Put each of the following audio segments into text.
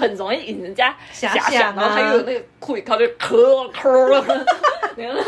很容易引人家遐遐想啊，然后还有那个库里靠就咳咳，然后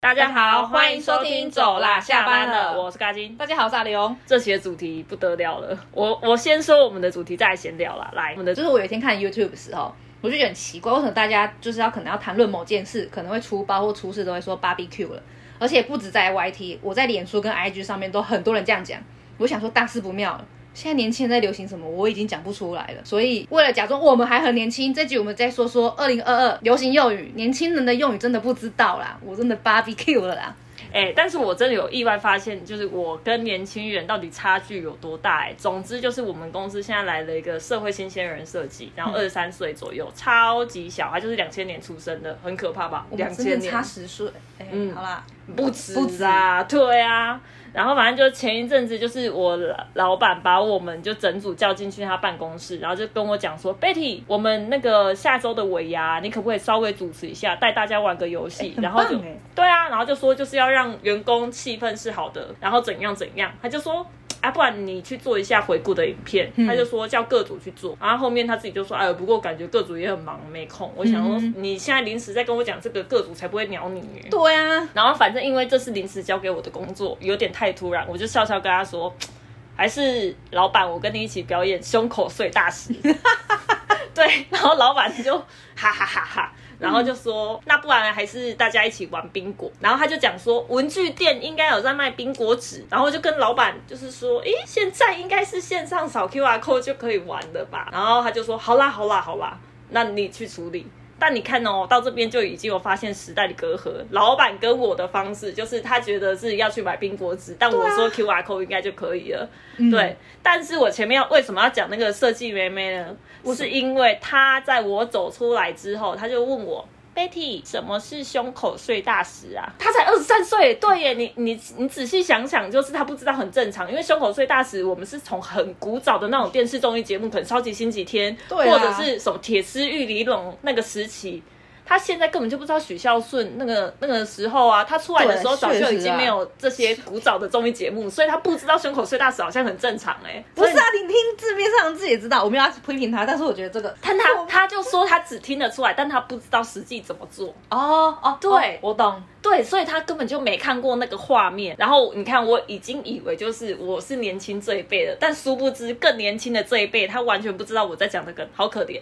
大家好，欢迎收听走啦，下班了，我是嘎金。大家好，我是阿刘。这期的主题不得了了，我我先说我们的主题，再来闲聊啦。来，我们的就是我有一天看 YouTube 的时候，我就觉得很奇怪，为什么大家就是要可能要谈论某件事，可能会出包或出事都会说 barbecue 了，而且不止在 YT，我在脸书跟 IG 上面都很多人这样讲。我想说大事不妙了。现在年轻人在流行什么，我已经讲不出来了。所以为了假装我们还很年轻，这集我们再说说二零二二流行用语，年轻人的用语真的不知道啦，我真的 barbecue 了啦。哎、但是我真的有意外发现，就是我跟年轻人到底差距有多大、哎，总之就是我们公司现在来了一个社会新鲜人设计，然后二十三岁左右，超级小，他就是两千年出生的，很可怕吧？我两千年差十岁，哎、嗯好啦，不止不止啊，对啊。然后反正就前一阵子，就是我老板把我们就整组叫进去他办公室，然后就跟我讲说，Betty，我们那个下周的尾牙，你可不可以稍微主持一下，带大家玩个游戏？很然后就对啊，然后就说就是要让员工气氛是好的，然后怎样怎样，他就说。啊，不然你去做一下回顾的影片，他就说叫各组去做，然后后面他自己就说，哎，不过感觉各组也很忙，没空。我想说，你现在临时在跟我讲这个，各组才不会鸟你。对啊，然后反正因为这是临时交给我的工作，有点太突然，我就笑笑跟他说，还是老板，我跟你一起表演胸口碎大石。对，然后老板就哈哈哈哈。然后就说，那不然还是大家一起玩冰果。然后他就讲说，文具店应该有在卖冰果纸。然后就跟老板就是说，诶，现在应该是线上扫 QR code 就可以玩的吧？然后他就说，好啦好啦好啦，那你去处理。但你看哦，到这边就已经有发现时代的隔阂。老板跟我的方式就是他觉得是要去买冰果纸，但我说 QR code 应该就可以了。对，但是我前面要为什么要讲那个设计妹妹呢？是因为她在我走出来之后，她就问我。Betty，什么是胸口碎大石啊？他才二十三岁，对耶，你你你仔细想想，就是他不知道很正常，因为胸口碎大石，我们是从很古早的那种电视综艺节目，可能《超级星期天》对啊或者是什么铁丝玉里龙那个时期。他现在根本就不知道许孝顺那个那个时候啊，他出来的时候早就已经没有这些古早的综艺节目，所以他不知道胸口碎大石好像很正常哎、不是啊，你听字面上自己也知道，我没有要批评他，但是我觉得这个，但他他就说他只听得出来，但他不知道实际怎么做。哦哦，对哦我懂，对，所以他根本就没看过那个画面。然后你看，我已经以为就是我是年轻这一辈的，但殊不知更年轻的这一辈，他完全不知道我在讲的梗，好可怜。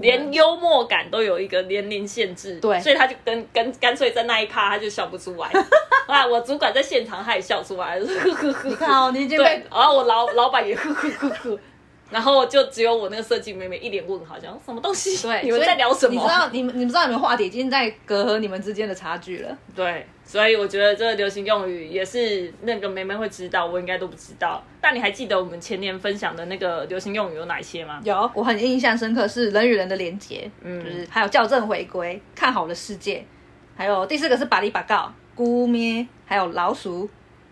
连幽默感都有一个年龄限制，对所以他就跟跟干脆在那一趴他就笑不出来。啊，我主管在现场他也笑出来，呵呵呵。你看哦你已经被，然后我老老板也呵呵呵呵，然后就只有我那个设计妹妹一脸问号，讲什么东西？对，你们在聊什么？你知道，你们你们知道你们话题已经在隔阂你们之间的差距了。对，所以我觉得这个流行用语也是那个妹妹会知道，我应该都不知道。但你还记得我们前年分享的那个流行用语有哪些吗？有，我很印象深刻是人与人的连结，嗯，就是还有校正回归、看好的世界，还有第四个是巴黎巴告、咕咩，还有老鼠。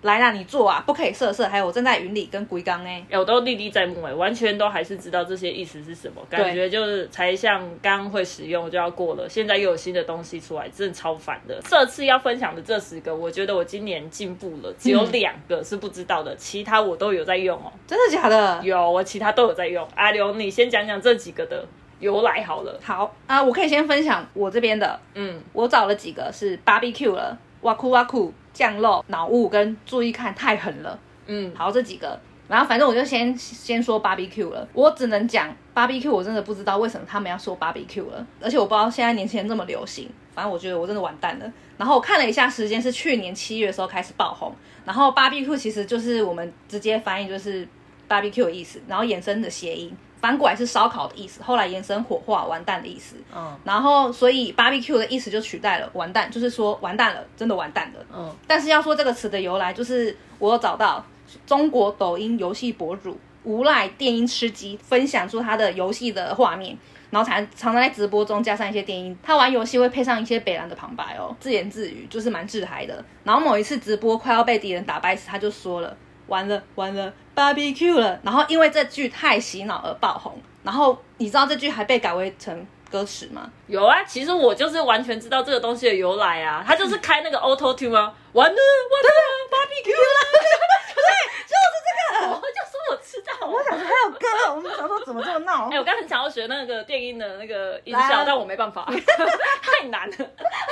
来啦，你做啊，不可以色色。还有我正在云里跟龟缸呢。哎我都历历在目哎，完全都还是知道这些意思是什么，感觉就是才像刚会使用就要过了，现在又有新的东西出来，真的超烦的。这次要分享的这十个，我觉得我今年进步了，只有两个是不知道的，其他我都有在用哦。真的假的？有，我其他都有在用。阿刘，你先讲讲这几个的由来好了。好啊，我可以先分享我这边的，嗯，我找了几个是 barbecue 了，哇酷哇酷，降肉、脑雾跟注意看太狠了。嗯，好，这几个，然后反正我就先先说 barbecue 了。我只能讲 barbecue，我真的不知道为什么他们要说 barbecue 了，而且我不知道现在年轻人这么流行。反正我觉得我真的完蛋了。然后我看了一下时间，是去年七月的时候开始爆红。然后 barbecue 其实就是我们直接翻译就是 barbecue 的意思，然后衍生的谐音，反过来是烧烤的意思，后来延伸火化完蛋的意思。嗯然后所以 barbecue 的意思就取代了完蛋，就是说完蛋了，真的完蛋了。嗯但是要说这个词的由来，就是我有找到中国抖音游戏博主无赖电音吃鸡分享出他的游戏的画面，然后常常常在直播中加上一些电音。他玩游戏会配上一些北兰的旁白哦，自言自语，就是蛮自嗨的。然后某一次直播快要被敌人打败时，他就说了：“完了完了，barbecue 了。”然后因为这句太洗脑而爆红。然后你知道这句还被改为成歌词吗？有啊，其实我就是完全知道这个东西的由来啊，他就是开那个 Auto Tune 啊，完了完了，Barbecue 了，对就是这个。我就说我知道，我想说还有歌，我们想说怎么这么闹哎、？我刚刚很想要学那个电音的那个音效，但我没办法，太难了，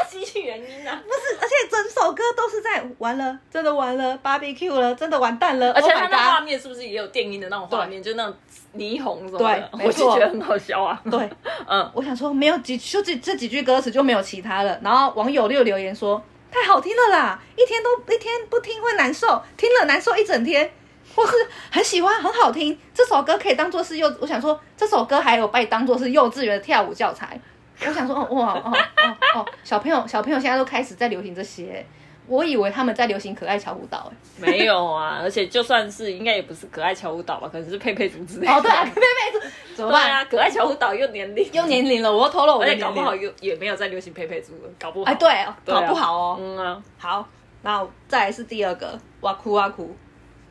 机器原因啊。不是，而且整首歌都是在完了，真的完了，barbecue 了，真的完蛋了，而且 Oh 它 my 那画面是不是也有电音的那种画面，就那种霓虹什么的，对我就觉得很好笑啊。对，嗯，我想说没有几就这这几句歌词就没有其他了。然后网友六留言说太好听了啦，一天都一天不听会难受，听了难受一整天。或是很喜欢，很好听，这首歌可以当做是幼，我想说这首歌还有被当做是幼稚园的跳舞教材。我想说，哦哇哦哦 哦，小朋友小朋友现在都开始在流行这些，我以为他们在流行可爱乔舞蹈，哎，没有啊，而且就算是应该也不是可爱乔舞蹈吧，可能是佩佩猪之类的。哦对啊，妹妹怎么办？对啊，可爱乔舞蹈又年龄又年龄了，我又透露我而的年龄。且搞不好又也没有在流行佩佩猪了，搞不好。哎，对哦，搞不好哦。嗯啊，好，那再来是第二个，哇哭哇哭，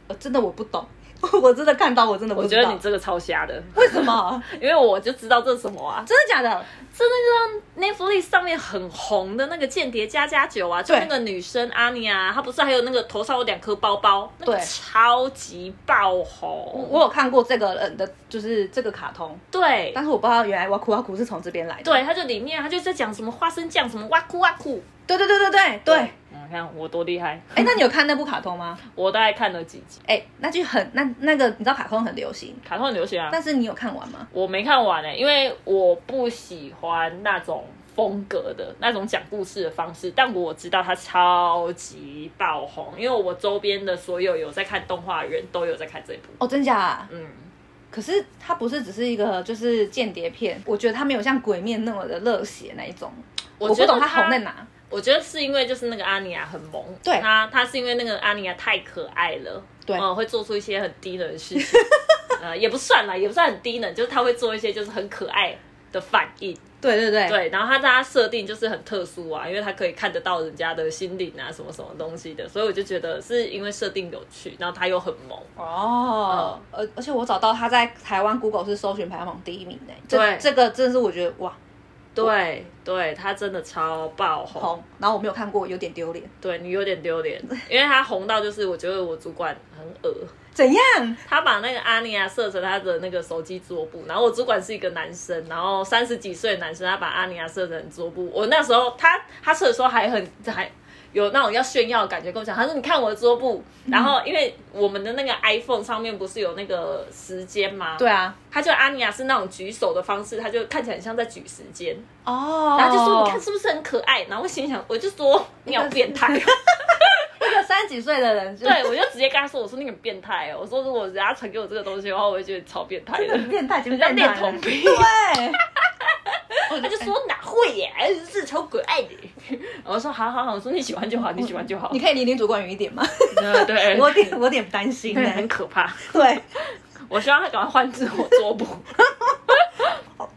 呃，真的我不懂，我真的看到我真的不我知道，觉得你这个超瞎的，为什么？因为我就知道这是什么啊，真的假的？是那个 Netflix 上面很红的那个《间谍加加酒》啊，就对那个女生阿尼亚，她不是还有那个头上有两颗包包，那个对超级爆我红。我有看过这个人的，就是这个卡通，对但是我不知道原来哇酷哇酷是从这边来的。对，它就里面它就在讲什么花生酱，什么哇酷哇酷。对对对对对对。哎、嗯，看我多厉害，哎那你有看那部卡通吗？我大概看了几集，哎、那就很那那个，你知道卡通很流行，卡通很流行啊，但是你有看完吗？我没看完呢、因为我不喜欢那种风格的那种讲故事的方式，但我知道它超级爆红，因为我周边的所有有在看动画的人都有在看这部。哦，真假、啊？嗯，可是它不是只是一个就是间谍片，我觉得它没有像鬼面那么的热血那一种。我我不懂它红在哪。我觉得是因为就是那个阿尼亚很萌，对。她她是因为那个阿尼亚太可爱了，对。嗯，会做出一些很低能的事情，呃，也不算啦，也不算很低能，就是她会做一些就是很可爱的反应，对对对。对，然后他在他设定就是很特殊啊，因为他可以看得到人家的心灵啊，什么什么东西的，所以我就觉得是因为设定有趣，然后他又很萌，哦，而而且我找到他在台湾 Google 是搜寻排行榜第一名的，这对。这个真的是我觉得哇对对，他真的超爆红，红，然后我没有看过，有点丢脸。对你有点丢脸，因为他红到就是我觉得我主管很恶。怎样？他把那个阿尼亚设成他的那个手机桌布，然后我主管是一个男生，然后三十几岁的男生，他把阿尼亚设成桌布。我那时候他他设的时候还很还有那种要炫耀的感觉，跟我讲，他说你看我的桌布，然后因为我们的那个 iPhone 上面不是有那个时间吗？对，啊，他就阿尼亚是那种举手的方式，他就看起来很像在举时间，哦，然后就说你看是不是很可爱？然后我心想，我就说你好变态。一个三十几岁的人，就对，我就直接跟他说，我说你很变态哦，我说如果人家传给我这个东西的话，我会觉得超变态的。真的。很变态，就是在变态？恋童癖。对，他就说哪会耶，是超可爱的。我说好好好，我说你喜欢就好，你喜欢就好。你可以离女主管远一点吗？对 对，我有点我有点担心对。很可怕。对我希望他赶快换自我桌布。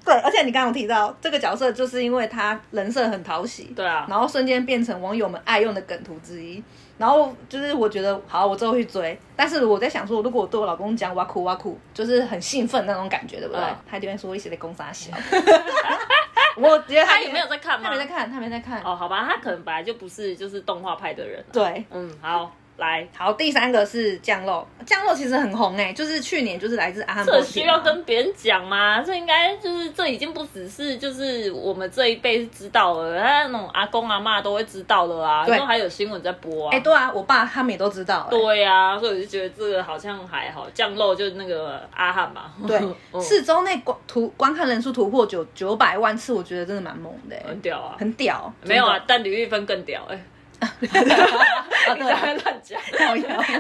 对，而且你刚刚有提到这个角色，就是因为他人设很讨喜，对啊，然后瞬间变成网友们爱用的梗图之一。然后就是我觉得好，我之后去追。但是我在想说，如果我对我老公讲哇哭哇哭，就是很兴奋那种感觉，对不对？嗯他一定会说一起在攻杀小。我觉得他也没有在看吗他没？在看，他没在看。哦，好吧，他可能本来就不是就是动画派的人啊。对，嗯，好，来，好，第三个是酱肉，酱肉其实很红哎、就是去年就是来自阿这需要跟别人讲吗？这应该就是这已经不只是就是我们这一辈是知道了，他那种阿公阿妈都会知道的啊，对因为还有新闻在播啊。哎、对啊，我爸他们也都知道、哎对呀、所以我就觉得这个好像还好，酱肉就是那个阿汉嘛。对，嗯四周内观图观看人数突破九九百万次，我觉得真的蛮猛的、哎很屌啊。很屌。没有啊，但李玉芬更屌哎、啊你在那边乱讲。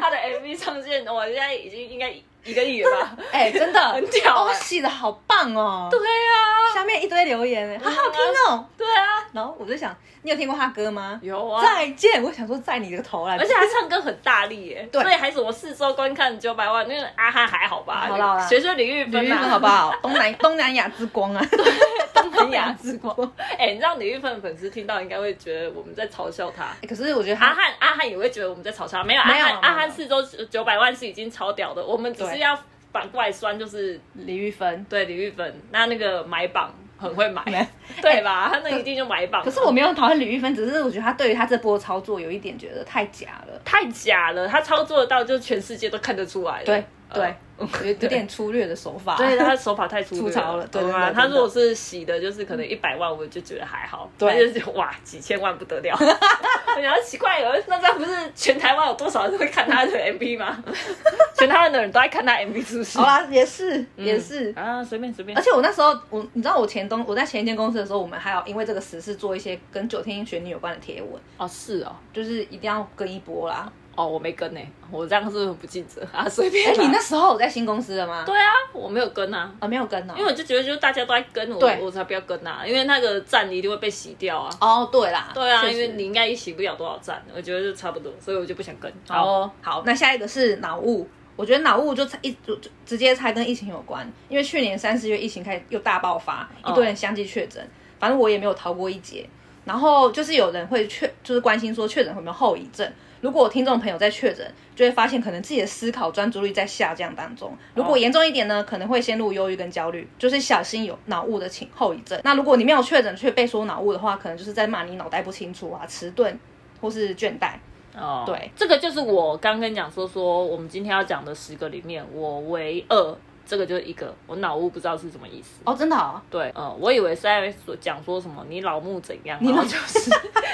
他的 MV 上线，我现在已经应该一个亿了吧？哎、真的很屌哦，哎洗的好棒哦。对啊，下面一堆留言哎，好好听哦。对啊，然后我就想，你有听过他歌吗？有啊。再见，我想说在你这个头来，而且他唱歌很大力耶，对所以还什么四周观看九百万，那个阿哈还好吧？好学学李玉芬啊，李玉芬好不好？东南东南亚之光啊，东南亚之光。哎、你知道李玉芬的粉丝听到应该会觉得我们在嘲笑他。欸可是我觉得阿汉阿汉也会觉得我们在嘲笑他，没有阿汉阿汉四周九百万是已经超屌的，我们只是要反过来酸，就是李玉芬，对李玉芬，那那个买榜很会买，对吧？他那一定就买榜。可是我没有讨厌李玉芬，只是我觉得他对于他这波操作有一点觉得太假了，太假了。他操作得到，就全世界都看得出来。对对。有有点粗略的手法，对他手法太粗糙了，对啊，他如果是洗的，就是可能一百万，我就觉得还好，对，就是哇几千万不得了，我觉得奇怪，有那这不是全台湾有多少人会看他的 MV 吗？全台湾的人都在看他 MV，是不是？好啦，也是也是啊，随便随便。而且我那时候，我你知道我前东我在前一间公司的时候，我们还有因为这个时事做一些跟九天玄女有关的贴文哦，是哦，就是一定要跟一波啦。哦，我没跟呢，我这样是不尽责啊，随便。哎，你那时候有在新公司的吗？对啊，我没有跟啊，啊，没有跟啊，因为我就觉得，就是大家都在跟我，我才不要跟啊，因为那个站一定会被洗掉啊。哦，对啦，对啊，因为你应该也洗不了多少站，我觉得就差不多，所以我就不想跟。好，好，那下一个是脑雾，我觉得脑雾就猜一就直接猜跟疫情有关，因为去年三四月疫情开始又大爆发，一堆人相继确诊，反正我也没有逃过一劫。然后就是有人会确，就是关心说确诊会没有后遗症。如果听众朋友在确诊，就会发现可能自己的思考专注力在下降当中。如果严重一点呢，可能会陷入忧郁跟焦虑，就是小心有脑雾的情后遗症。那如果你没有确诊却被说脑雾的话，可能就是在骂你脑袋不清楚啊、迟钝或是倦怠。哦，对，这个就是我刚跟你讲说说我们今天要讲的十个里面，我唯二。这个就是一个，我脑雾不知道是什么意思哦，真的啊？对，嗯，我以为是在说讲说什么你老木怎样，然后就是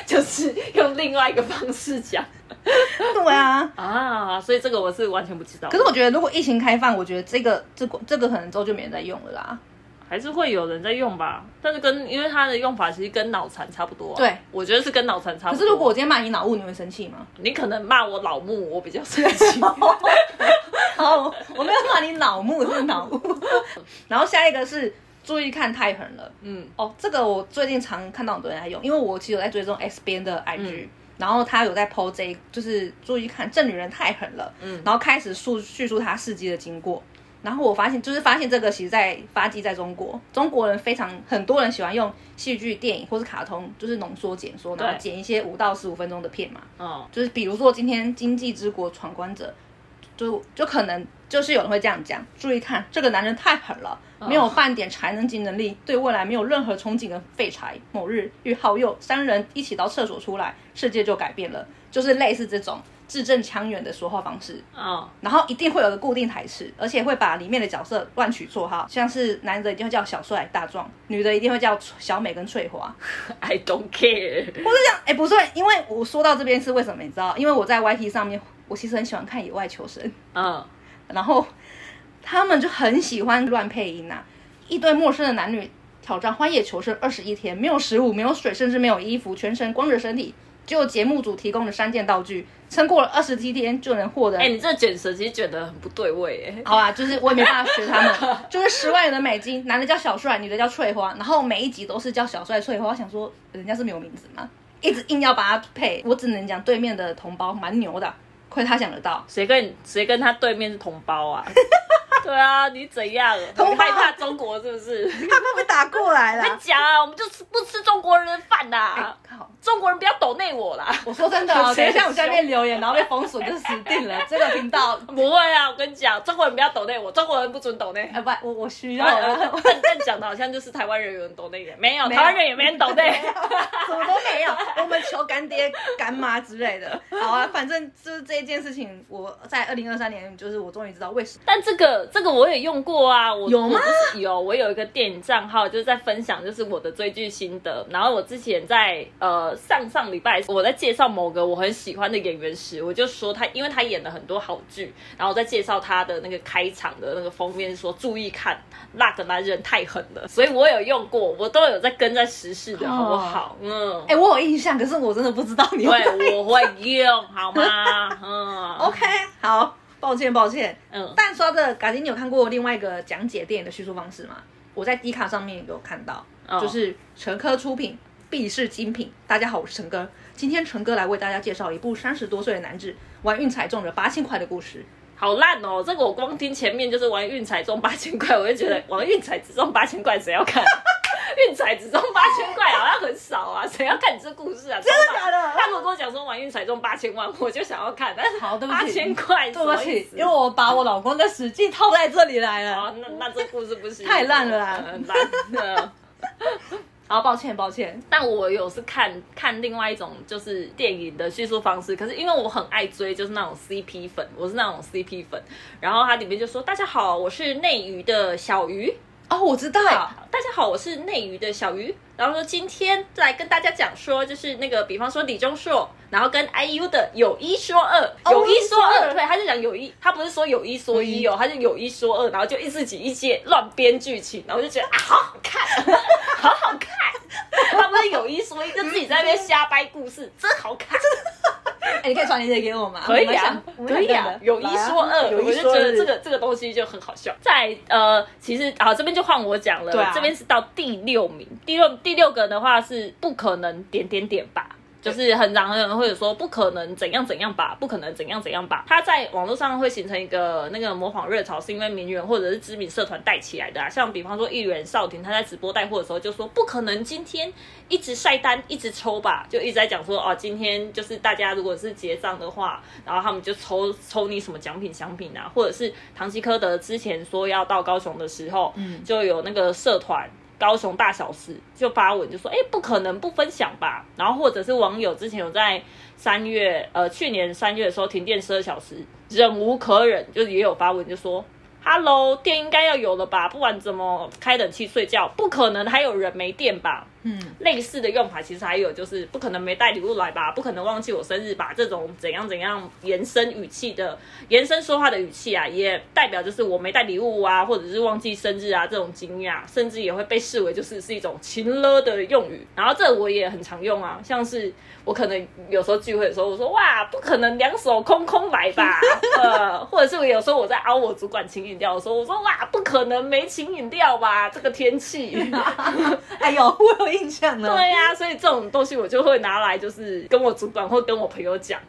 就是用另外一个方式讲，对啊，啊，所以这个我是完全不知道。可是我觉得如果疫情开放，我觉得这个这个这个可能之后就没人在用了啦。还是会有人在用吧，但是跟因为它的用法其实跟脑残差不多。对，我觉得是跟脑残差不多。可是如果我今天骂你脑雾，你会生气吗？你可能骂我老木，我比较生气。好，我没有骂你脑木，是脑雾。然后下一个是注意看太狠了。嗯，哦，这个我最近常看到很多人在用，因为我其实有在追踪 S 边的 IG，然后他有在 PO 这，就是注意看这女人太狠了。嗯，然后开始述叙述她事迹的经过。然后我发现，就是发现这个其实，在发迹在中国，中国人非常很多人喜欢用戏剧、电影或是卡通，就是浓缩、剪缩，然后剪一些五到十五分钟的片嘛。哦，就是比如说今天《经济之国闯关者》，就就可能就是有人会这样讲：注意看，这个男人太狠了，没有半点才能及能力，对未来没有任何憧憬的废柴。某日与好友三人一起到厕所出来，世界就改变了，就是类似这种。字正腔圆的说话方式，嗯，然后一定会有个固定台词，而且会把里面的角色乱取绰号，像是男的一定会叫小帅、大壮，女的一定会叫小美跟翠花。I don't care。不是这样，哎，不是，因为我说到这边是为什么？你知道？因为我在 YT 上面，我其实很喜欢看野外求生，嗯，然后他们就很喜欢乱配音呐，一堆陌生的男女挑战荒野求生二十一天，没有食物，没有水，甚至没有衣服，全身光着身体。就节目组提供的三件道具，撑过了二十七天就能获得。哎，你这卷舌其实卷得很不对味，哎。好吧，就是我也没办法学他们，就是十万元的美金，男的叫小帅，女的叫翠花，然后每一集都是叫小帅翠花。我想说，人家是没有名字吗？一直硬要把他配，我只能讲对面的同胞蛮牛的，亏他想得到。谁跟谁跟他对面是同胞啊？对啊，你怎样？同害怕中国是不是？他会不会打过来了？跟讲啊，我们就吃不吃中国人的饭呐！靠，中国人不要抖内我啦！我说真的，等一下我下面留言，然后被封锁就死定了。这个频道不会啊，我跟你讲，中国人不要抖内我，中国人不准抖内。哎，不，我我需要。但讲的好像就是台湾人有人抖内，没有，台湾人也没人抖内，什么都没有。我们求干爹干妈之类的。好啊，反正就是这一件事情，我在二零二三年，就是我终于知道为什么。但这个。这个我也用过啊，我有吗？有，我有一个电影账号，就是在分享，就是我的追剧心得。然后我之前在呃上上礼拜，我在介绍某个我很喜欢的演员时，我就说他，因为他演了很多好剧，然后在介绍他的那个开场的那个封面，说注意看那个男人太狠了。所以我有用过，我都有在跟在时事的好不好？嗯，哎，我有印象，可是我真的不知道你会，我会用好吗？嗯，OK，好。抱歉，抱歉。嗯，但说的，嘎丁，你有看过另外一个讲解电影的叙述方式吗？我在 D 卡上面有看到，就是陈科出品，必是精品。大家好，我是陈哥，今天陈哥来为大家介绍一部三十多岁的男子玩运彩中了八千块的故事。好烂哦！这个我光听前面就是玩运彩中八千块，我就觉得 玩运彩只中八千块，谁要看？运彩只中八千块，好像很少啊！谁要看你这故事啊？真的假的？他如果跟我讲说玩运彩中八千万，我就想要看。但是好，对不起，八千块，对不起，因为我把我老公的实际套在这里来了。那那这故事不行，太烂了啦，烂的。好，抱歉抱歉，但我有是看看另外一种就是电影的叙述方式，可是因为我很爱追就是那种 CP 粉，我是那种 CP 粉，然后它里面就说大家好，我是内娱的小鱼。哦，我知道，大家好，我是内娱的小鱼，然后说今天来跟大家讲说，就是那个比方说李钟硕，然后跟 IU 的有一说二，有一说二，对，他就讲有一，他不是说有一说一哦，他就有一说二，然后就一自己一些乱编剧情，然后就觉得啊，好好看，好好看，他不是有一说一，就自己在那边瞎掰故事，真好看。哎，你可以传链接给我吗？可以啊，可以啊。有一说二，我就觉得这个这个东西就很好笑。在呃，其实啊，这边就换我讲了。这边是到第六名，第六第六个的话是不可能点点点吧。就是很常人会说不可能怎样怎样吧，不可能怎样怎样吧。他在网络上会形成一个那个模仿热潮，是因为名人或者是知名社团带起来的啊。像比方说艺人少廷，他在直播带货的时候就说不可能今天一直晒单一直抽吧，就一直在讲说哦，今天就是大家如果是结账的话，然后他们就抽抽你什么奖品奖品啊，或者是唐吉诃德之前说要到高雄的时候，嗯，就有那个社团。高雄大小事就发文就说，哎，不可能不分享吧？然后或者是网友之前有在三月，呃，去年三月的时候停电十二小时，忍无可忍，就也有发文就说。哈喽电应该要有了吧？不管怎么开冷气睡觉，不可能还有人没电吧？嗯，类似的用法其实还有，就是不可能没带礼物来吧？不可能忘记我生日吧？这种怎样怎样延伸语气的延伸说话的语气啊，也代表就是我没带礼物啊，或者是忘记生日啊这种惊讶，甚至也会被视为就是是一种情了的用语。然后这我也很常用啊，像是我可能有时候聚会的时候，我说哇，不可能两手空空来吧？呃，或者是我有时候我在凹我主管请饮料的时候，我说哇，不可能没请饮料吧？这个天气，哎呦，我有印象了。对呀，所以这种东西我就会拿来，就是跟我主管或跟我朋友讲，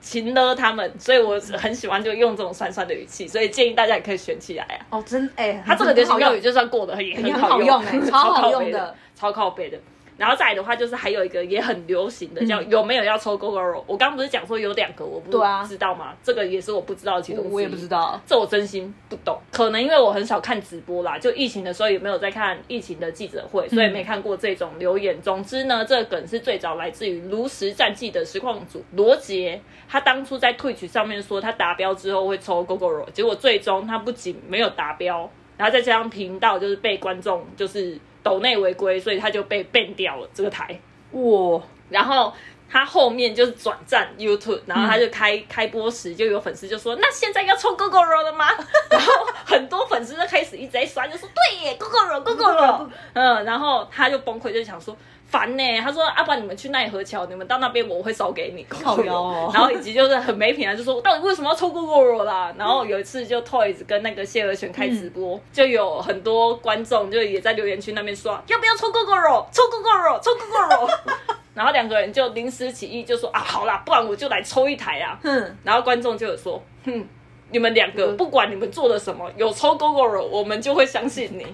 勤了他们。所以我很喜欢就用这种酸酸的语气，所以建议大家也可以选起来啊。哦，真哎，他这个流行用语就算过得也很好用，超好用的，超靠背的。然后再来的话，就是还有一个也很流行的，叫有没有要抽 GoGo 我刚刚不是讲说有两个，我不知道吗？这个也是我不知道其中我也不知道，这我真心不懂。可能因为我很少看直播啦，就疫情的时候也没有在看疫情的记者会，所以没看过这种留言。总之呢，这个梗是最早来自于《炉石战记》的实况组罗杰，他当初在 Twitch 上面说他达标之后会抽 GoGo 结果最终他不仅没有达标，然后再加上频道就是被观众就是。抖内违规，所以他就被 ban 掉了这个台。哇！然后他后面就是转战 YouTube，然后他就开开播时就有粉丝就说：“那现在要抽 GoGo 了吗？” 然后很多粉丝就开始一直在刷，就说：“对耶，GoGo GoGo。”嗯，然后他就崩溃，就想说。烦呢，他说阿爸，你们去奈何桥，你们到那边我会烧给你。靠腰，然后以及就是很没品啊，就说到底为什么要抽 GoGo 啦？然后有一次就 Toys 跟那个谢和弦开直播，就有很多观众就也在留言区那边说要不要抽 GoGo，抽 GoGo，抽 GoGo。然后两个人就临时起意就说啊，好啦，不然我就来抽一台啊。嗯，然后观众就有说，哼。你们两个不管你们做了什么，有抽 GoGo 我们就会相信你。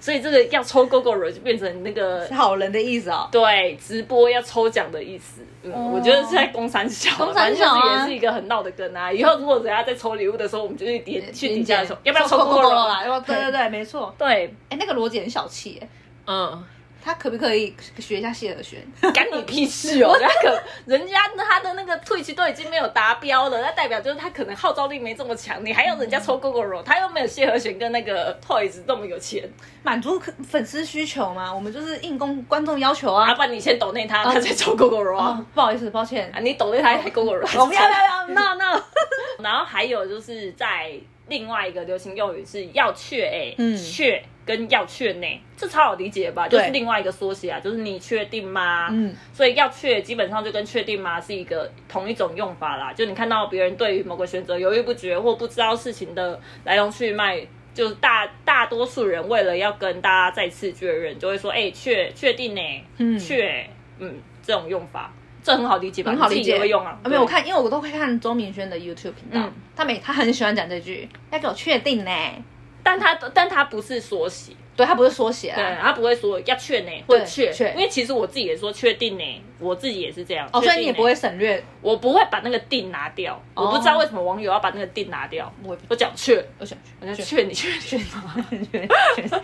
所以这个要抽 GoGo 就变成那个好人的意思啊。对，直播要抽奖的意思。嗯，我觉得是在攻三小，攻三小也是一个很闹的梗啊。以后如果人家在抽礼物的时候，我们就去点去底下抽，要不要抽 GoGo 啦？对对对，没错。对，哎，那个逻辑很小气哎。嗯。他可不可以学一下谢尔轩？干你屁事哦！人家人家他的那个退期都已经没有达标了，那代表就是他可能号召力没这么强。你还要人家抽 GoGoRo，他又没有谢和弦跟那个 Toys 这么有钱，满足粉丝需求嘛？我们就是应供观众要求啊！阿爸，你先抖那他，他再抽 GO GO RO 不好意思，抱歉啊，你抖那他还 GoGo 我不要不要，no no。然后还有就是在另外一个流行用语是要确哎，嗯，确。跟要确呢，这超好理解吧？就是另外一个缩写啊，就是你确定吗？嗯，所以要确基本上就跟确定吗是一个同一种用法啦。就你看到别人对于某个选择犹豫不决，或不知道事情的来龙去脉，就是大大多数人为了要跟大家再次确认，就会说：“哎，确确定呢？嗯，确嗯，这种用法，这很好理解吧？很好理解，会用啊？没有，我看，因为我都会看周明轩的 YouTube 频道，他每他很喜欢讲这句，要给我确定呢。但他但他不是缩写，对，他不是缩写对，啊。他不会说要确呢，或者确，确因为其实我自己也说确定呢，我自己也是这样。哦，确定呢所以你也不会，省略。我不会把那个定拿掉，我不知道为什么网友要把那个定拿掉，我也不我讲确，我想我就确你确确吗？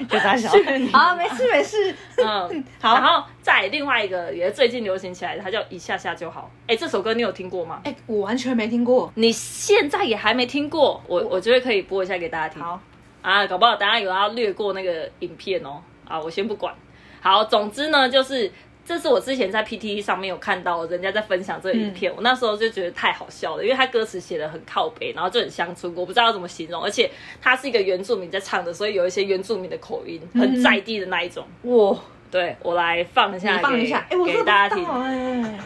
就大小。好，没事没事。嗯，好然后再另外一个也是最近流行起来的，它叫一下下就好。哎，这首歌你有听过吗？哎，我完全没听过。你现在也还没听过，我我觉得可以播一下给大家听。好，啊，搞不好等下有要略过那个影片哦。啊，我先不管。好，总之呢，就是这是我之前在 PTT 上面有看到人家在分享这个影片，我那时候就觉得太好笑了，因为他歌词写的很靠北，然后就很乡村，我不知道要怎么形容，而且他是一个原住民在唱的，所以有一些原住民的口音，很在地的那一种。哇，对我来放一下你，放一下。哎，我给大家听，哎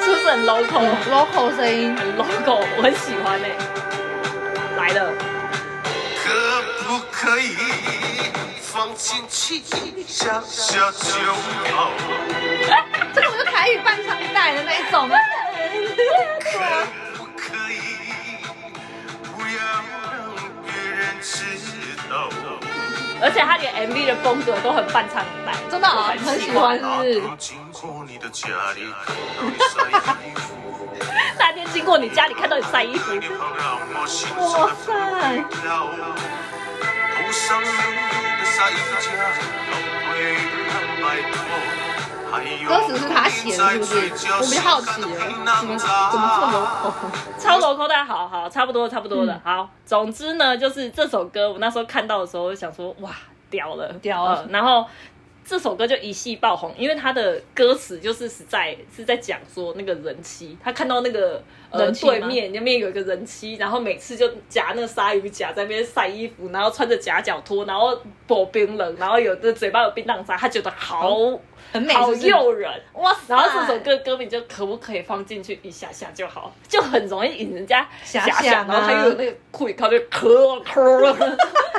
是不是很 local？，local 声音。很 local，我很喜欢哎、来了。可不可以放进去一下下就好？这个我就台语半唱带的那一种啊。可不可以不要让别人知道？而且他连 MV 的风格都很半唱带，真的啊我很喜欢那是过你家里，看到你晒衣服，哇塞！歌词是他写的，是不是？我比较好奇耶，怎么怎么这么 local？超楼扣带，好好，差不多差不多的。嗯好，总之呢，就是这首歌，我那时候看到的时候，就想说，哇，屌了，屌了呃然后这首歌就一系爆红，因为他的歌词就是实在是在讲说那个人妻，他看到那个呃人对面那边有一个人妻，然后每次就夹那个鲨鱼夹在那边晒衣服，然后穿着夹脚拖，然后薄冰冷，然后有的嘴巴有槟榔渣，他觉得好很美，好诱人。哇！然后这首歌歌名就可不可以放进去一下下就好，就很容易引人家遐遐想想，啊然后还有那个酷靠就咳咳，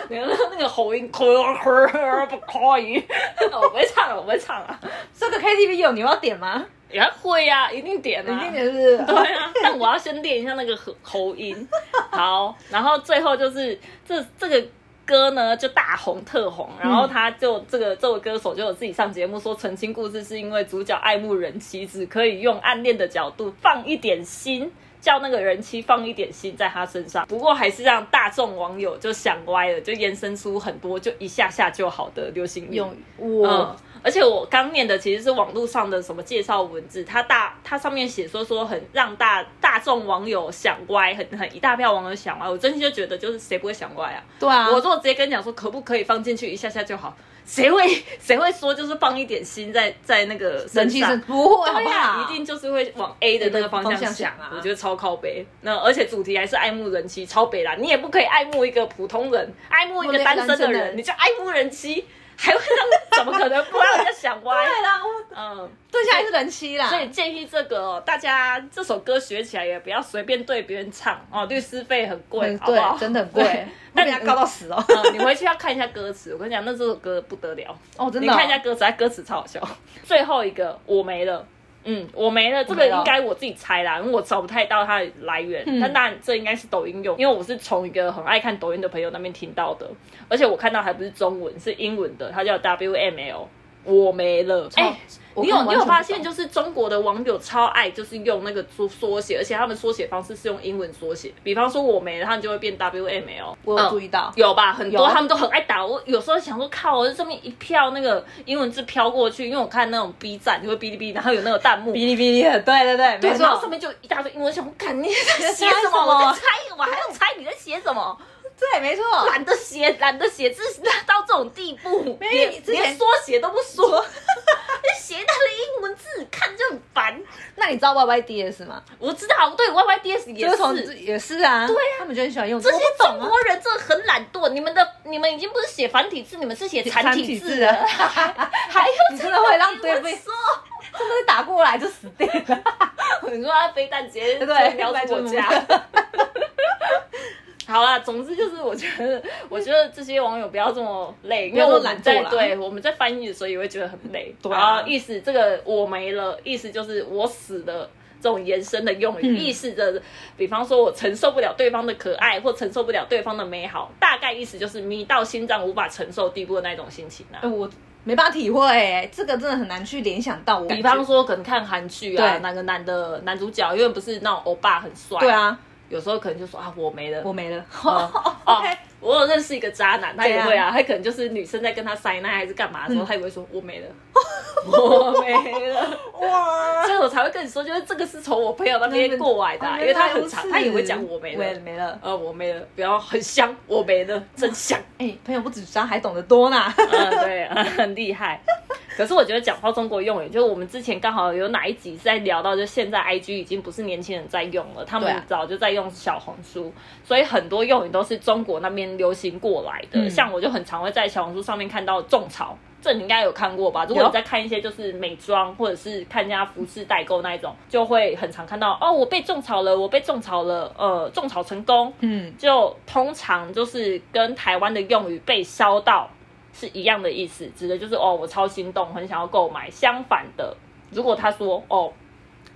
然 后那个喉音咳咳不可以，我不会唱，我不会唱啊，这个 KTV 有你要点吗？也会呀、一定点啊，一定点是是。对啊，但我要先练一下那个喉喉音。好，然后最后就是这这个歌呢就大红特红，然后他就这个这位歌手就有自己上节目说澄清故事，是因为主角爱慕人妻，只可以用暗恋的角度放一点心。叫那个人妻放一点心在他身上，不过还是让大众网友就想歪了，就延伸出很多就一下下就好的流行语。用嗯哇，，而且我刚念的其实是网络上的什么介绍文字，它大它上面写说说很让大大众网友想歪，很很一大票网友想歪，我真心就觉得就是谁不会想歪啊？对啊，我如果直接跟你讲说可不可以放进去一下下就好，谁会谁会说就是放一点心在在那个身上？不会，好不对啊，好？一定就是会往 A 的那个方向想想啊我觉得超靠北。那而且主题还是爱慕人妻，超北啦！你也不可以爱慕一个普通人，爱慕一个单身的人，单身的人你就爱慕人妻，还会让怎么可能不让人家想歪？对啦，我嗯，对下还是人妻啦。所以建议这个、哦、大家这首歌学起来也不要随便对别人唱哦，律师费很贵，好不好？真的很贵对，那你要告到死哦。嗯，你回去要看一下歌词。我跟你讲，那这首歌不得了。哦，真的哦。你看一下歌词，它歌词超好笑。最后一个我没了，嗯，我没了，这个应该我自己猜啦，因为我找不太到它的来源。嗯但当然，这应该是抖音用，因为我是从一个很爱看抖音的朋友那边听到的，而且我看到还不是中文，是英文的，它叫 WML。我没了，超哎、你有你有发现，就是中国的网友超爱，就是用那个缩缩写，而且他们缩写方式是用英文缩写，比方说我没了，他们就会变 WML。我有嗯注意到，有吧？很多他们都很爱打。我有时候想说，靠，我这边一票那个英文字飘过去，因为我看那种 B 站，就会哔哩哔哩，然后有那个弹幕。哔哩哔哩的，对对对，对，没错然后上。面就一大堆英文，想我看你在写什么？什么我在猜，我还要猜你在写什么？对，没错。懒得写，懒得写字到这种地步，没连连缩写都不缩，你写一大堆英文字，看就很烦。那你知道 YYDS 吗？我知道，对 Y Y D S 也就是。也是啊，对啊，他们就很喜欢用这些中国人真的很懒惰，你们的你们已经不是写繁体字，你们是写 繁体字字了，啊，还有真的会让对面说，真的是打过来就死定了。你说他飞弹直接对瞄准我家弹。好啦，总之就是我觉得，我觉得这些网友不要这么累，因为我们在懒惰啦对我们在翻译的时候也会觉得很累。对啊然后意思这个我没了，意思就是我死了。这种延伸的用语，嗯意思着，比方说我承受不了对方的可爱，或承受不了对方的美好，大概意思就是迷到心脏无法承受地步的那种心情啊哎、。我没办法体会、哎，这个真的很难去联想到我。比方，说，可能看韩剧啊，对哪个男的男主角，因为不是那种欧巴很帅，对，啊，有时候可能就说啊，我没了，我没了。哦 OK，我有认识一个渣男，他也会啊，他可能就是女生在跟他塞奶还是干嘛的时候，嗯。他也会说我没了，我没了，哇，所以我才会跟你说，就是这个是从我朋友那边过来的啊、因为他很长，他也会讲我没了，没了。呃，我没了，不要很香，我没了，真香，哎、朋友不止渣，还懂得多呢。嗯，对，嗯很厉害。可是我觉得讲到中国用语，就是我们之前刚好有哪一集是在聊到，就现在 IG 已经不是年轻人在用了，他们早就在用小红书，所以很多用语都是中国那边流行过来的。嗯像我就很常会在小红书上面看到种草，这你应该有看过吧？如果有你在看一些就是美妆或者是看人家服饰代购那一种，就会很常看到哦，我被种草了，我被种草了，呃，种草成功，嗯，就通常就是跟台湾的用语被烧到是一样的意思，指的就是哦，我超心动，很想要购买。相反的，如果他说哦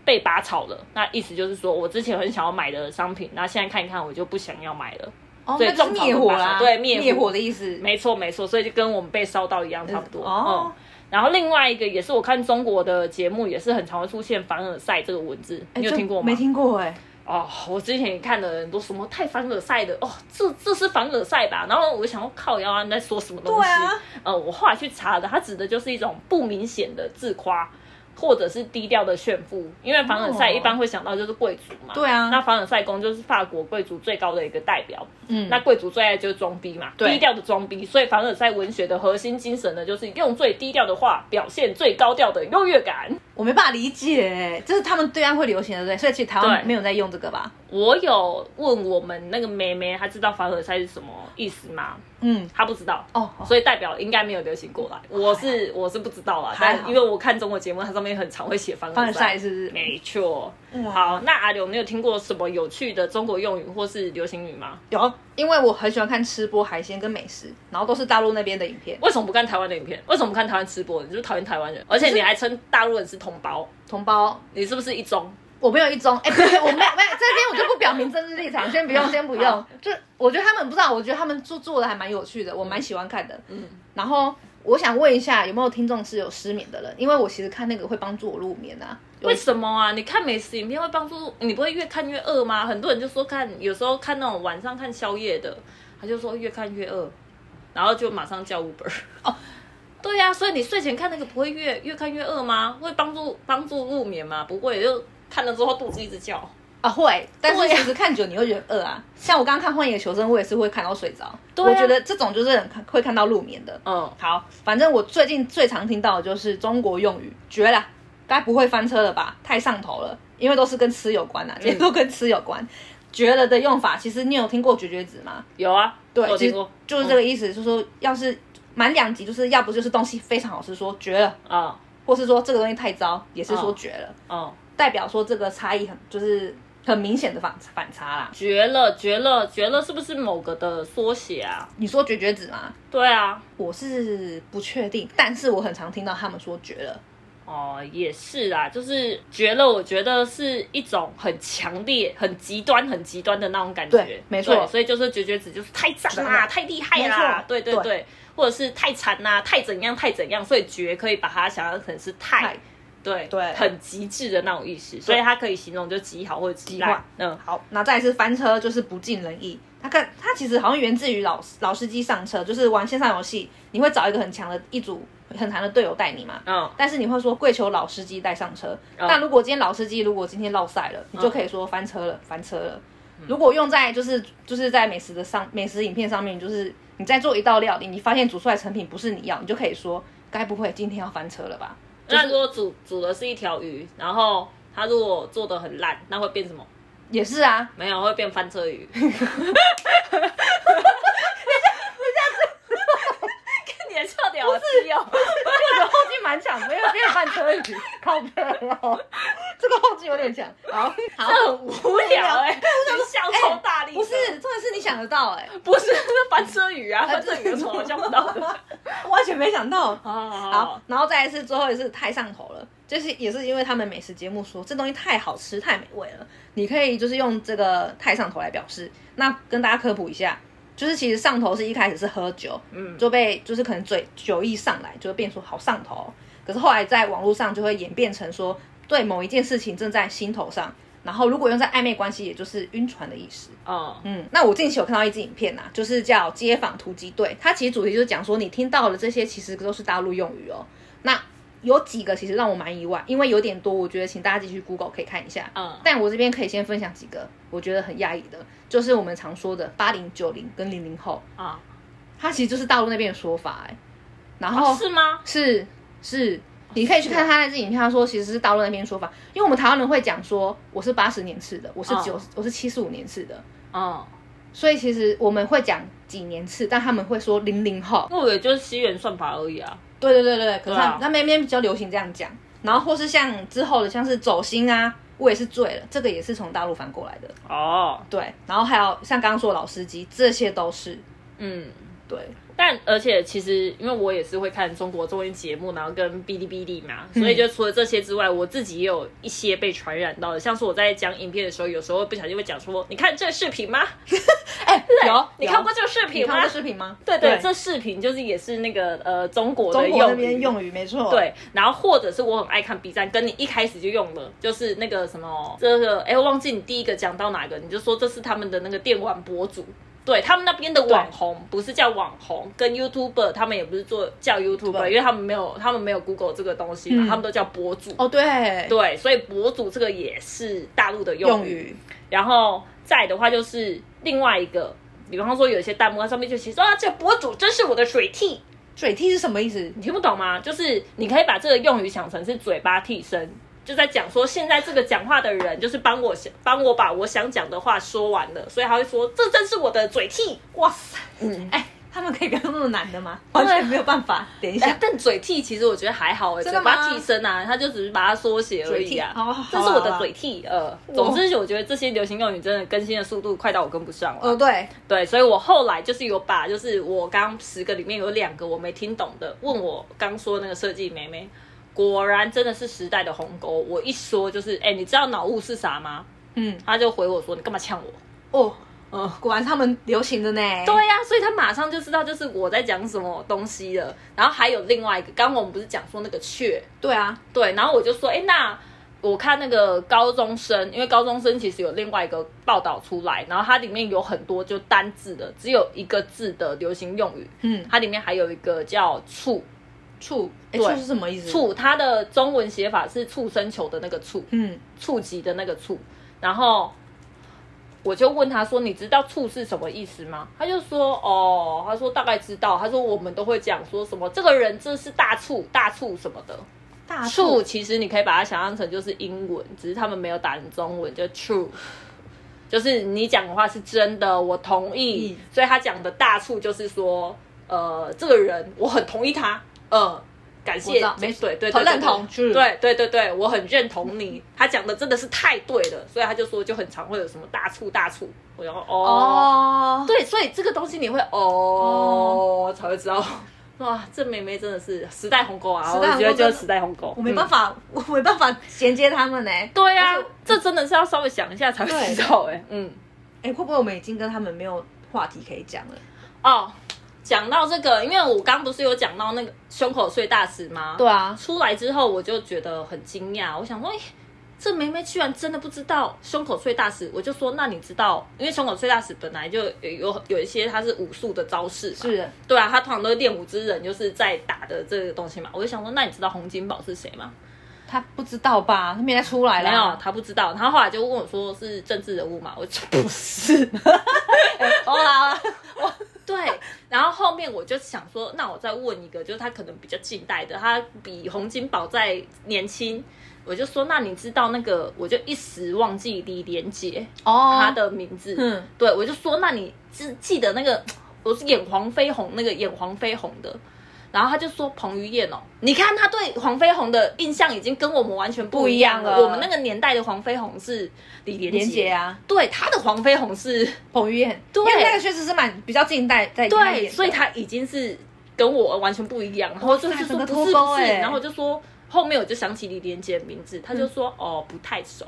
被拔草了，那意思就是说我之前很想要买的商品，那现在看一看我就不想要买了。哦，对那就是灭火啦，对灭火灭火的意思。没错没错，所以就跟我们被烧到一样差不多。哦嗯。然后另外一个也是我看中国的节目，也是很常会出现凡尔赛这个文字，你有听过吗？没听过哎、哦，我之前也看的很多什么太凡尔赛的哦，这这是凡尔赛吧？然后我就想要靠腰啊，你在说什么东西？对啊呃，我后来去查的，它指的就是一种不明显的自夸。或者是低调的炫富，因为凡尔赛哦一般会想到就是贵族嘛，对啊那凡尔赛宫就是法国贵族最高的一个代表，嗯那贵族最爱就是装逼嘛，低调的装逼，所以凡尔赛文学的核心精神呢，就是用最低调的话表现最高调的优越感。我没办法理解、哎，这是他们对岸会流行的，对？所以其实台湾对没有在用这个吧？我有问我们那个妹妹，她知道凡尔赛是什么意思吗？嗯，他不知道，哦，所以代表应该没有流行过来。我是我是不知道啦，但因为我看中国节目，它上面很常会写凡凡尔尔赛赛。是不是？没错，哇好，那阿刘，你有听过什么有趣的中国用语或是流行语吗？有，因为我很喜欢看吃播海鲜跟美食，然后都是大陆那边的影片。为什么不看台湾的影片？为什么不看台湾吃播？你就是讨厌台湾人，而且你还称大陆人是同胞，同胞，你是不是一中？我没有一中，哎、我没有，没有，这边我就不表明政治立场，先不用，先不用。就我觉得他们不知道，我觉得他们做做的还蛮有趣的，我蛮喜欢看的。嗯，然后我想问一下，有没有听众是有失眠的人？因为我其实看那个会帮助我入眠啊。有为什么啊？你看美食影片会帮助你，不会越看越饿吗？很多人就说看，有时候看那种晚上看宵夜的，他就说越看越饿，然后就马上叫 Uber。哦，对呀、所以你睡前看那个不会越越看越饿吗？会帮助帮助入眠吗？不会，就看了之后肚子一直叫。啊会，但是其实看久你会觉得饿啊。像我刚刚看《荒野求生》，我也是会看到睡着。对啊我觉得这种就是很看会看到入眠的。嗯，好，反正我最近最常听到的就是中国用语，绝了，该不会翻车了吧？太上头了，因为都是跟吃有关啊，这些都跟吃有关。绝了的用法，其实你有听过绝绝子吗？有啊，对，其实我听过，就是这个意思，就是说，要是满两集，就是要不就是东西非常好吃，说绝了，啊，或是说这个东西太糟，也是说哦绝了，哦，代表说这个差异很就是很明显的反反差啦。绝了，绝了，绝了，是不是某个的缩写啊？你说绝绝子吗？对啊，我是不确定，但是我很常听到他们说绝了。哦，也是啦，就是绝了，我觉得是一种很强烈、很极端、很极端的那种感觉。对没错所以就是绝绝子就是太赞啦、太厉害啦对对对，对或者是太惨啦、太怎样、太怎样，所以绝可以把它想象成是太太。对对很极致的那种意思，所以它可以形容就极好或者极烂。嗯，好，那再来是翻车，就是不尽人意。它看它其实好像源自于老老司机上车，就是玩线上游戏，你会找一个很强的一组很强的队友带你嘛。嗯，但是你会说跪求老司机带上车，但如果今天老司机如果今天落赛了，你就可以说翻车了，翻车了。如果用在就是就是在美食的上美食影片上面，就是你在做一道料理，你发现煮出来成品不是你要，你就可以说该不会今天要翻车了吧？那如果煮煮的是一条鱼，然后它如果做的很烂，那会变什么？也是啊，没有，会变翻车鱼。看你的笑点好低哦。我觉得后劲蛮强，没有没有翻车语，靠背哦，这个后劲有点强。好，好，这很无聊哎、你笑超大力的、不是，重点是你想得到哎、不是，是翻车鱼啊，翻车鱼有什么想不到的？完全没想到。好好好，然后再一次最后一次太上头了，就是也是因为他们美食节目说这东西太好吃、太美味了，你可以就是用这个太上头来表示。那跟大家科普一下，就是其实上头是一开始是喝酒，嗯就被就是可能嘴酒意上来，就会变出好上头。可是后来在网络上就会演变成说，对某一件事情正在心头上，然后如果用在暧昧关系，也就是晕船的意思。哦嗯，那我近期有看到一支影片呐、就是叫《街访突击队》，它其实主题就是讲说你听到的这些其实都是大陆用语哦。那有几个其实让我蛮意外，因为有点多，我觉得请大家继续 Google 可以看一下。嗯但我这边可以先分享几个我觉得很压抑的，就是我们常说的八零、九零跟零零后，啊，它其实就是大陆那边的说法哎。然后、哦是吗？是是，你可以去看他那支影片，他说其实是大陆那边说法，因为我们台湾人会讲说我是八十年次的，我是九、哦我是七十五年次的，嗯，所以其实我们会讲几年次，但他们会说零零后。那我也就是西元算法而已啊。对对对对对，可是他对啊他那边比较流行这样讲，然后或是像之后的像是走心啊，我也是醉了，这个也是从大陆翻过来的。哦，对，然后还有像刚刚说的老司机，这些都是嗯。对。但而且其实，因为我也是会看中国综艺节目，然后跟哔哩哔哩嘛，所以就除了这些之外，我自己也有一些被传染到的。像是我在讲影片的时候，有时候不小心会讲说：“你看这个视频吗？哎，有你看过这个视频吗你看过？”视频吗？对对，这视频就是也是那个呃中国的用语没错。对，然后或者是我很爱看 B 站，跟你一开始就用了，就是那个什么，这个哎，我忘记你第一个讲到哪个，你就说这是他们的那个电玩博主，对他们那边的网红不是叫网红，跟 YouTuber 他们也不是做叫 YouTuber，因为他们没有他们没有 Google 这个东西嘛，嗯他们都叫博主。哦对对，所以博主这个也是大陆的语。用语然后再的话就是另外一个，比方说有一些弹幕它上面就写说啊，这个博主真是我的水替，水替是什么意思？你听不懂吗？就是你可以把这个用语想成是嘴巴替身，就在讲说现在这个讲话的人就是帮我想帮我把我想讲的话说完了，所以他会说这真是我的嘴替。哇塞，嗯，哎，他们可以不要那么难的吗？完全没有办法。等一哎下，但嘴替其实我觉得还好哎、真的吗嘴巴替身啊，他就只是把它缩写而已啊嘴替好好。这是我的嘴替，呃，总之我觉得这些流行用语真的更新的速度快到我跟不上了。哦对，对，所以我后来就是有把，就是我刚十个里面有两个我没听懂的，问我刚说那个设计妹妹，果然真的是时代的鸿沟。我一说就是，哎、你知道脑雾是啥吗？嗯他就回我说，你干嘛呛我？哦，嗯，果然他们流行的呢。对呀、所以他马上就知道就是我在讲什么东西了。然后还有另外一个，刚刚我们不是讲说那个雀，对啊，对，然后我就说，哎，那我看那个高中生，因为高中生其实有另外一个报道出来，然后它里面有很多就单字的，只有一个字的流行用语，嗯，它里面还有一个叫畜触，哎，对触是什么意思？，畜，它的中文写法是醋生球的那个醋，嗯，触及的那个触，然后。我就问他说：“你知道‘醋’是什么意思吗？”他就说：“哦，他说大概知道。他说我们都会讲说什么这个人这是大醋大醋什么的。大 true 其实你可以把它想象成就是英文，只是他们没有打成中文，就 true，就是你讲的话是真的，我同意嗯。所以他讲的大醋就是说，呃，这个人我很同意他，呃，感我谢没对对对很对认同对对对对对，我很认同你。他讲的真的是太对了，所以他就说就很常会有什么大促大促，我然后哦哦，对，所以这个东西你会哦才会知道。哇，这妹妹真的是时代鸿沟啊！我觉得就是时代鸿沟，我没办法。法，我没办法衔接他们呢。对啊这真的是要稍微想一下才会知道哎、嗯，哎，会不会我们已经跟他们没有话题可以讲了？哦，讲到这个，因为我刚不是有讲到那个胸口碎大石吗？对啊，出来之后我就觉得很惊讶，我想说，哎、这梅梅居然真的不知道胸口碎大石，我就说，那你知道，因为胸口碎大石本来就有有有一些它是武术的招式嘛，是对啊，他通常都是练武之人，就是在打的这个东西嘛。我就想说，那你知道洪金宝是谁吗？他不知道吧？他没再出来了。没有，他不知道。他后来就问我说是政治人物嘛，我就 不是。好 啦好啦，对，然后后面我就想说，那我再问一个，就是他可能比较近代的，他比洪金宝再年轻。我就说，那你知道那个？我就一时忘记李连杰哦，他的名字。嗯，对，我就说，那你记记得那个我是演黄飞鸿那个演黄飞鸿的，然后他就说彭于晏哦，你看他对黄飞鸿的印象已经跟我们完全不一样了。我们那个年代的黄飞鸿是李连连杰啊，对，他的黄飞鸿是彭于晏，对因为那个确实是蛮比较近代在演对，所以他已经是跟我完全不一样。然后就是说不是不是，然后我就说。后面我就想起李连杰的名字，他就说、哦不太熟。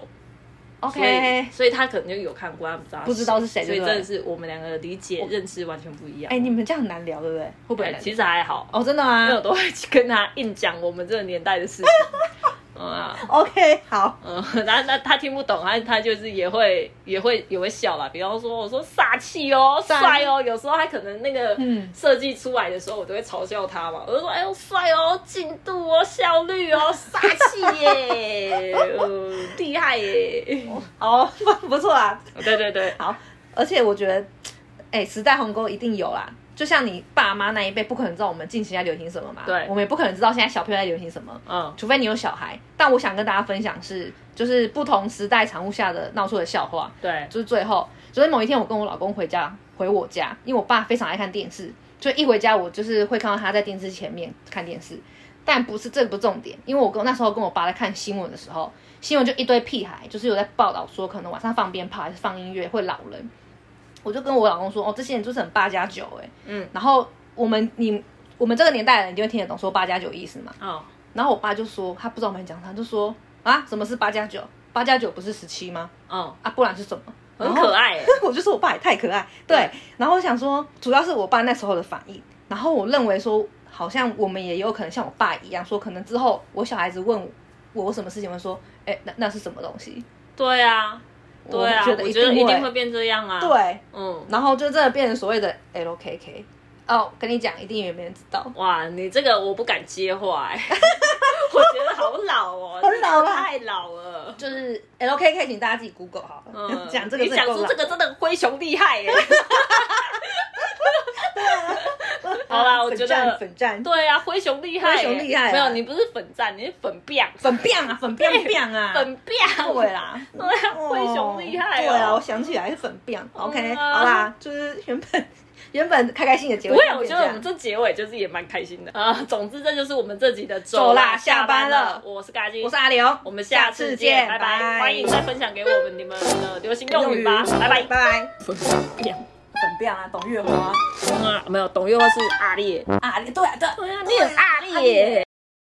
OK，所以他可能就有看过，他不知道不知道是谁所以真的是我们两个的理解认知完全不一样。哎、你们这样很难聊，对不对？会不会其实还好，哦，真的因为我吗都会去跟他硬讲我们这个年代的事情。嗯啊，？OK，好，嗯，然后那他听不懂，他他就是也会也会也会笑啦。比方说，我说煞气哦，煞帅哦，有时候他可能那个嗯设计出来的时候，我都会嘲笑他嘛。我就说，哎呦帅哦，进度哦，效率哦，煞气耶，呃 厉害耶。哦，不 不错啊，对对对，好，而且我觉得，哎、时代鸿沟一定有啦。就像你爸妈那一辈，不可能知道我们近期在流行什么嘛，对。我们也不可能知道现在小朋友在流行什么，嗯，除非你有小孩。但我想跟大家分享是，就是不同时代产物下的闹出的笑话。对，就是最后，就是某一天我跟我老公回家回我家，因为我爸非常爱看电视，就一回家我就是会看到他在电视前面看电视，但不是这个不重点，因为我跟那时候跟我爸在看新闻的时候，新闻就一堆屁孩，就是有在报道说可能晚上放鞭炮还是放音乐会老人，我就跟我老公说，哦，这些人就是很八加九哎，嗯，然后我们你我们这个年代的人一定会听得懂说八加九意思嘛，哦，然后我爸就说他不知道我们讲他，就说啊什么是八加九？八加九不是十七吗？哦，啊，不然是什么？很可爱耶。我就说我爸也太可爱，对对。然后我想说，主要是我爸那时候的反应，然后我认为说，好像我们也有可能像我爸一样，说可能之后我小孩子问我什么事情，会说，哎，那那是什么东西？对啊，对啊，我觉得一一定会变这样啊。，对，嗯，然后就真的变成所谓的 LKK。哦，跟你讲，一定也没人知道。哇，你这个我不敢接话哎，我觉得好老哦，很老啦太老了。就是 LKK，请大家自己 Google 好了。嗯，讲这个你讲出这个真的灰熊厉害耶。好啦，我觉得粉战，对啊，灰熊厉害，灰熊厉害啊。没有，你不是粉战，你是粉变，粉变啊，粉变变啊，粉变，对啦，对啊，灰熊厉害哦。对啊，我想起来是粉变。OK，好啦，就是原本原本开开心的结尾，不会，我觉得我们这结尾就是也蛮开心的。啊。总之，这就是我们这集的走啦下班了。我是嘎金，我是阿刘，我们下次见，拜拜！欢迎再分享给我们你们的流行用语吧，拜拜。拜拜。粉变粉变啊，董月花啊，没有，董月花是阿烈，啊，对啊对啊，对啊，你很阿烈。